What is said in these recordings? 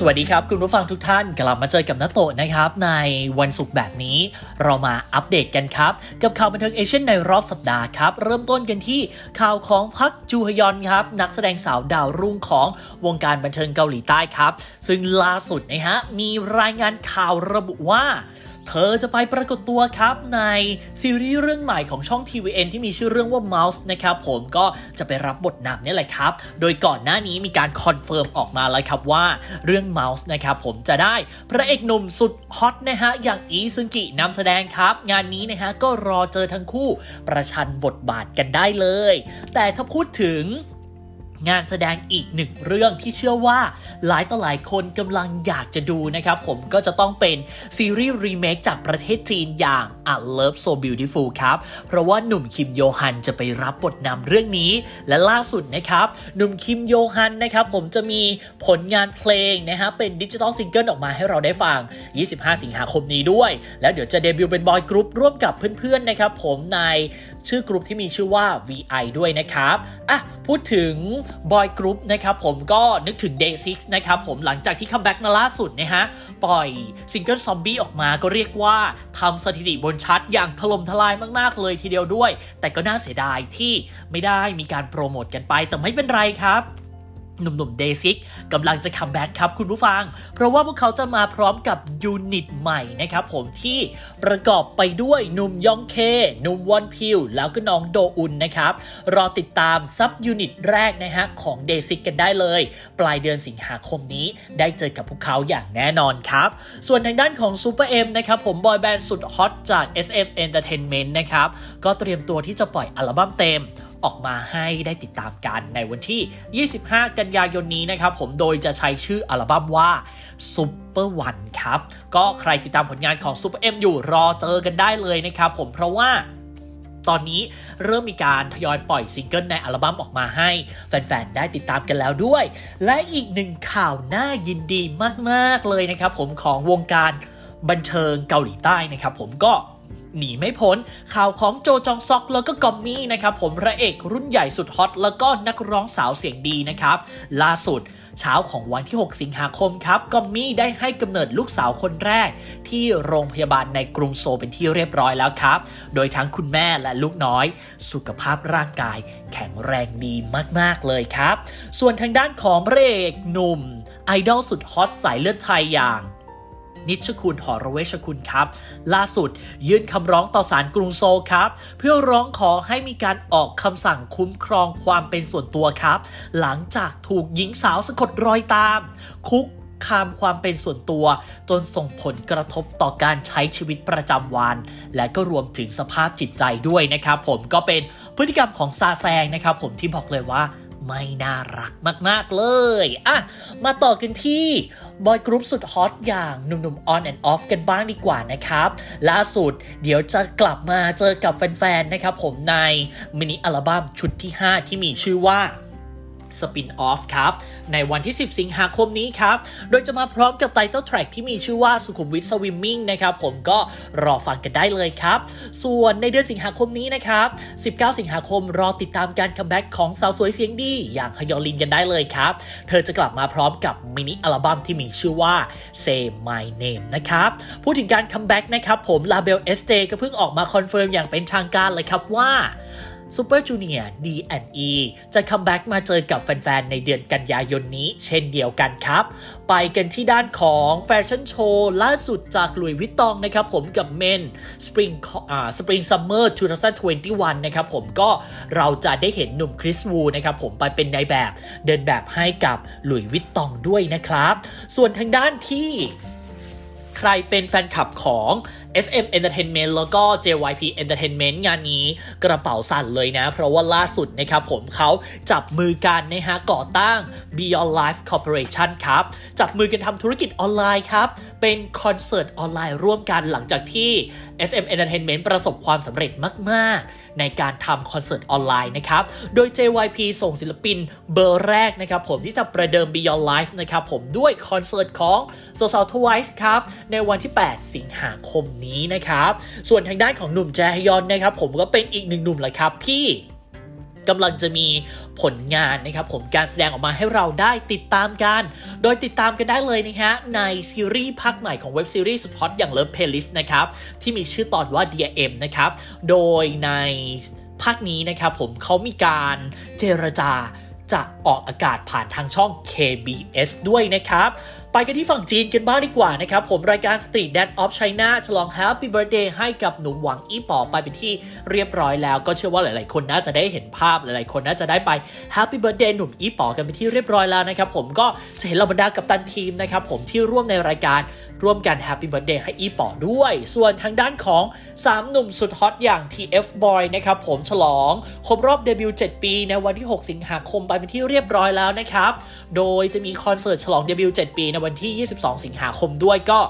สวัสดีครับ คุณผู้ฟังทุกท่านกลับมาเจอกับนัตโตะนะครับ ในวันศุกร์แบบนี้ เรามาอัปเดตกันครับ กับข่าวบันเทิงเอเชียนในรอบสัปดาห์ครับ เริ่มต้นกันที่ข่าวของพักจูฮยอนครับ นักแสดงสาวดาวรุ่งของวงการบันเทิงเกาหลีใต้ครับ ซึ่งล่าสุดนะฮะมีรายงานข่าวระบุว่า เธอจะไปปรากฏตัวครับในซีรีส์เรื่องใหม่ของช่อง TVN ที่มีชื่อเรื่องว่า Mouse นะครับผมก็จะไปรับบทนำนี่แหละครับ โดยก่อนหน้านี้มีการคอนเฟิร์มออกมาแล้วครับว่าเรื่อง Mouse นะครับผมจะได้พระเอกหนุ่มสุดฮอตนะฮะอย่างอีซึงกินำแสดงครับ งานนี้นะฮะก็รอเจอทั้งคู่ประชันบทบาทกันได้เลย แต่ถ้าพูดถึง งานแสดงอีกหนึ่งเรื่องที่เชื่อว่าหลายต่อหลายคนกำลังอยากจะดูนะครับ ผมก็จะต้องเป็นซีรีส์รีเมคจากประเทศจีนอย่าง A Love So Beautiful ครับ เพราะว่าหนุ่มคิมโยฮันจะไปรับบทนำเรื่องนี้ และล่าสุดนะครับ หนุ่มคิมโยฮันนะครับ ผมจะมีผลงานเพลงนะฮะเป็นดิจิทัลซิงเกิลออกมาให้เราได้ฟัง 25 สิงหาคมนี้ด้วย แล้วเดี๋ยวจะเดบิวต์เป็นบอยกรุ๊ปร่วมกับเพื่อนๆนะครับผมใน ชื่อกลุ่มที่มีชื่อว่า WEi ด้วยนะครับอะพูดถึงบอยกรุ๊ปนะครับผมก็นึกถึง Day 6นะครับผมหลังจากที่คัมแบ็กมาล่าสุดนะฮะ ปล่อยซิงเกิล Zombie ออกมาก็เรียกว่าทำสถิติบนชาร์ตอย่างถล่มทลายมาก ๆ เลยทีเดียวด้วย แต่ก็น่าเสียดายที่ไม่ได้มีการโปรโมทกันไปแต่ไม่เป็นไรครับ หนุ่มๆเดซิกกำลังจะคัมแบ็กครับคุณผู้ฟัง เพราะว่าพวกเขาจะมาพร้อมกับยูนิตใหม่นะครับผมที่ประกอบไปด้วยหนุ่มยองเคหนุ่มวอนพิล แล้วก็น้องโดอุนนะครับ รอติดตาม sub-unit แรกนะฮะของเดซิกกันได้เลย ปลายเดือนสิงหาคมนี้ได้เจอกับพวกเขาอย่างแน่นอนครับ ส่วนทางด้านของ SuperM นะครับผมบอยแบนด์สุดฮอตจาก SM Entertainment นะครับก็เตรียมตัวที่จะปล่อยอัลบั้มเต็ม ออกมาให้ได้ติดตามกันในวันที่ 25 กันยายนนี้นะครับผมโดยจะใช้ชื่ออัลบั้มว่า Super One ครับ ก็ใครติดตามผลงานของ SuperM อยู่รอเจอกันได้เลยนะครับผมเพราะว่าตอนนี้เริ่มมีการทยอยปล่อยซิงเกิลในอัลบั้มออกมาให้ แฟน ๆ ได้ติดตามกันแล้วด้วย และอีกหนึ่งข่าวน่ายินดีมาก ๆ เลยนะครับผมของวงการบันเทิงเกาหลีใต้นะครับผมก็ หนีไม่พ้น ข่าวของโจจองซอกแล้วก็กอมมี่นะครับผมพระเอกรุ่นใหญ่สุดฮอตแล้วก็นักร้องสาวเสียงดีนะครับ ล่าสุดเช้าของวันที่ 6 สิงหาคมครับกอมมี่ได้ให้กำเนิดลูกสาวคนแรก ที่โรงพยาบาลในกรุงโซลเป็นที่เรียบร้อยแล้วครับ โดยทั้งคุณแม่และลูกน้อย สุขภาพร่างกายแข็งแรงดีมาก ๆ เลยครับ ส่วนทางด้านของพระเอกหนุ่มไอดอลสุดฮอตสายเลือดไทยอย่าง นิชคุณหอระเวชคุณครับ ล่าสุดยื่นคำร้องต่อศาลกรุงโซลครับ เพื่อร้องขอให้มีการออกคำสั่งคุ้มครองความเป็นส่วนตัวครับ หลังจากถูกหญิงสาวสะกดรอยตาม คุกคามความเป็นส่วนตัว จนส่งผลกระทบต่อการใช้ชีวิตประจำวัน และก็รวมถึงสภาพจิตใจด้วยนะครับผมก็เป็นพฤติกรรมของซาแซงนะครับผมที่บอกเลยว่า ไม่น่ารักมาก ๆ เลย อะ มาต่อกันที่บอยกรุ๊ปสุดฮอตอย่างหนุ่มๆ on and off กันบ้างดีกว่านะครับ ล่าสุดเดี๋ยวจะกลับมาเจอกับแฟน ๆ นะครับผมในมินิอัลบั้มชุดที่ 5 ที่มีชื่อว่า สปินออฟครับ ในวันที่ 10 สิงหาคมนี้ครับ โดยจะมาพร้อมกับ title track ที่มีชื่อว่าสุขุมวิท Swimming นะครับ ผมก็รอฟังกันได้เลยครับ ส่วนในเดือนสิงหาคมนี้นะครับ 19 สิงหาคมรอติดตามการคัมแบ็กของสาวสวยเสียงดี อย่างฮยอลินกันได้เลยครับ เธอจะกลับมาพร้อมกับมินิอัลบั้มที่มีชื่อว่า Say My Name นะครับ พูดถึงการคัมแบ็กนะครับผมลาเบล SJ ก็เพิ่งออกมาคอนเฟิร์มอย่างเป็นทางการเลยครับว่า Super Junior D&E จะ comeback มาเจอกับแฟนๆ ในเดือนกันยายนนี้เช่นเดียวกันครับ ไปกันที่ด้านของแฟชั่นโชว์ล่าสุดจากหลุยวิตตองนะครับผมกับเมน Spring อ่า Spring Summer 2021 นะครับผมก็เราจะได้เห็นหนุ่มคริสวูนะครับผมไปเป็นในแบบเดินแบบให้กับ Louis Vuitton ด้วยนะครับ ส่วนทางด้านที่ใครเป็นแฟนคลับของ SM Entertainment แล้วก็ JYP Entertainment งานนี้กระเป๋าสั่นเลยนะ เพราะว่าล่าสุดนะครับผมเขาจับมือกันนะฮะก่อตั้ง Beyond Live Corporation ครับ จับมือกันทำธุรกิจออนไลน์ครับ เป็นคอนเสิร์ตออนไลน์ร่วมกันหลังจากที่ SM Entertainment ประสบความสำเร็จมากๆ ในการทำคอนเสิร์ตออนไลน์นะครับ โดย JYP ส่งศิลปินเบอร์แรกนะครับผมที่จะประเดิม Beyond Life นะครับผมด้วยคอนเสิร์ตของ s o s a l Twice ครับในวันที่ 8 สิงหาคมนี้นะครับ ส่วนทางด้านของหนุ่มแจฮยอนนะครับ ผมก็เป็นอีกหนึ่งหนุ่มเลยครับที่กำลังจะมีผลงานนะครับผมการแสดงออกมาให้เราได้ติดตามกัน โดยติดตามกันได้เลยนะฮะในซีรีส์ภาคใหม่ของเว็บซีรีส์สุดฮอตอย่าง Love Playlist นะครับ ที่มีชื่อตอนว่า DRM นะครับ โดยในภาคนี้นะครับผมเขามีการเจรจาจะออกอากาศผ่านทางช่อง KBS ด้วยนะครับ ไปกันที่ฝั่งจีนกันบ้างดีกว่านะครับ ผมรายการ Street Dance of China ฉลอง Happy Birthday ให้กับหนุ่มหวังอี้ป๋อไปเป็นที่เรียบร้อยแล้ว ก็เชื่อว่าหลาย ๆ คนน่าจะได้เห็นภาพหลาย ๆ คนน่าจะได้ไป Happy Birthday หนุ่มอี้ป๋อกันเป็นที่เรียบร้อยแล้วนะครับผมก็จะเห็นเหล่าบรรดากัปตันทีมนะครับผมที่ร่วมในรายการร่วมกัน Happy Birthday ให้อี้ป๋อด้วย ส่วนทางด้านของ 3 หนุ่มสุดฮอตอย่าง TF Boy นะครับผมฉลอง ครบรอบเดบิวต์7ปี ในวันที่ 6 สิงหาคมไปเป็นที่เรียบร้อยแล้วนะครับ โดยจะมีคอนเสิร์ตฉลองเดบิวต์7ปีในวันันที่ 22 สิงหาคมด้วยก็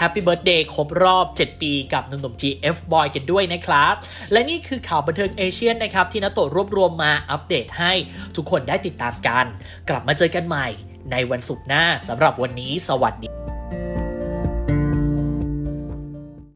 Happy Birthday ครบรอบ 7 ปีกับหนุ่มๆ GF Boy กันด้วยนะครับ และนี่คือข่าวบันเทิงเอเชียนนะครับ ที่นัตโตรวบรวมมาอัปเดตให้ทุกคนได้ติดตามกัน กลับมาเจอกันใหม่ในวันศุกร์หน้าสำหรับวันนี้สวัสดี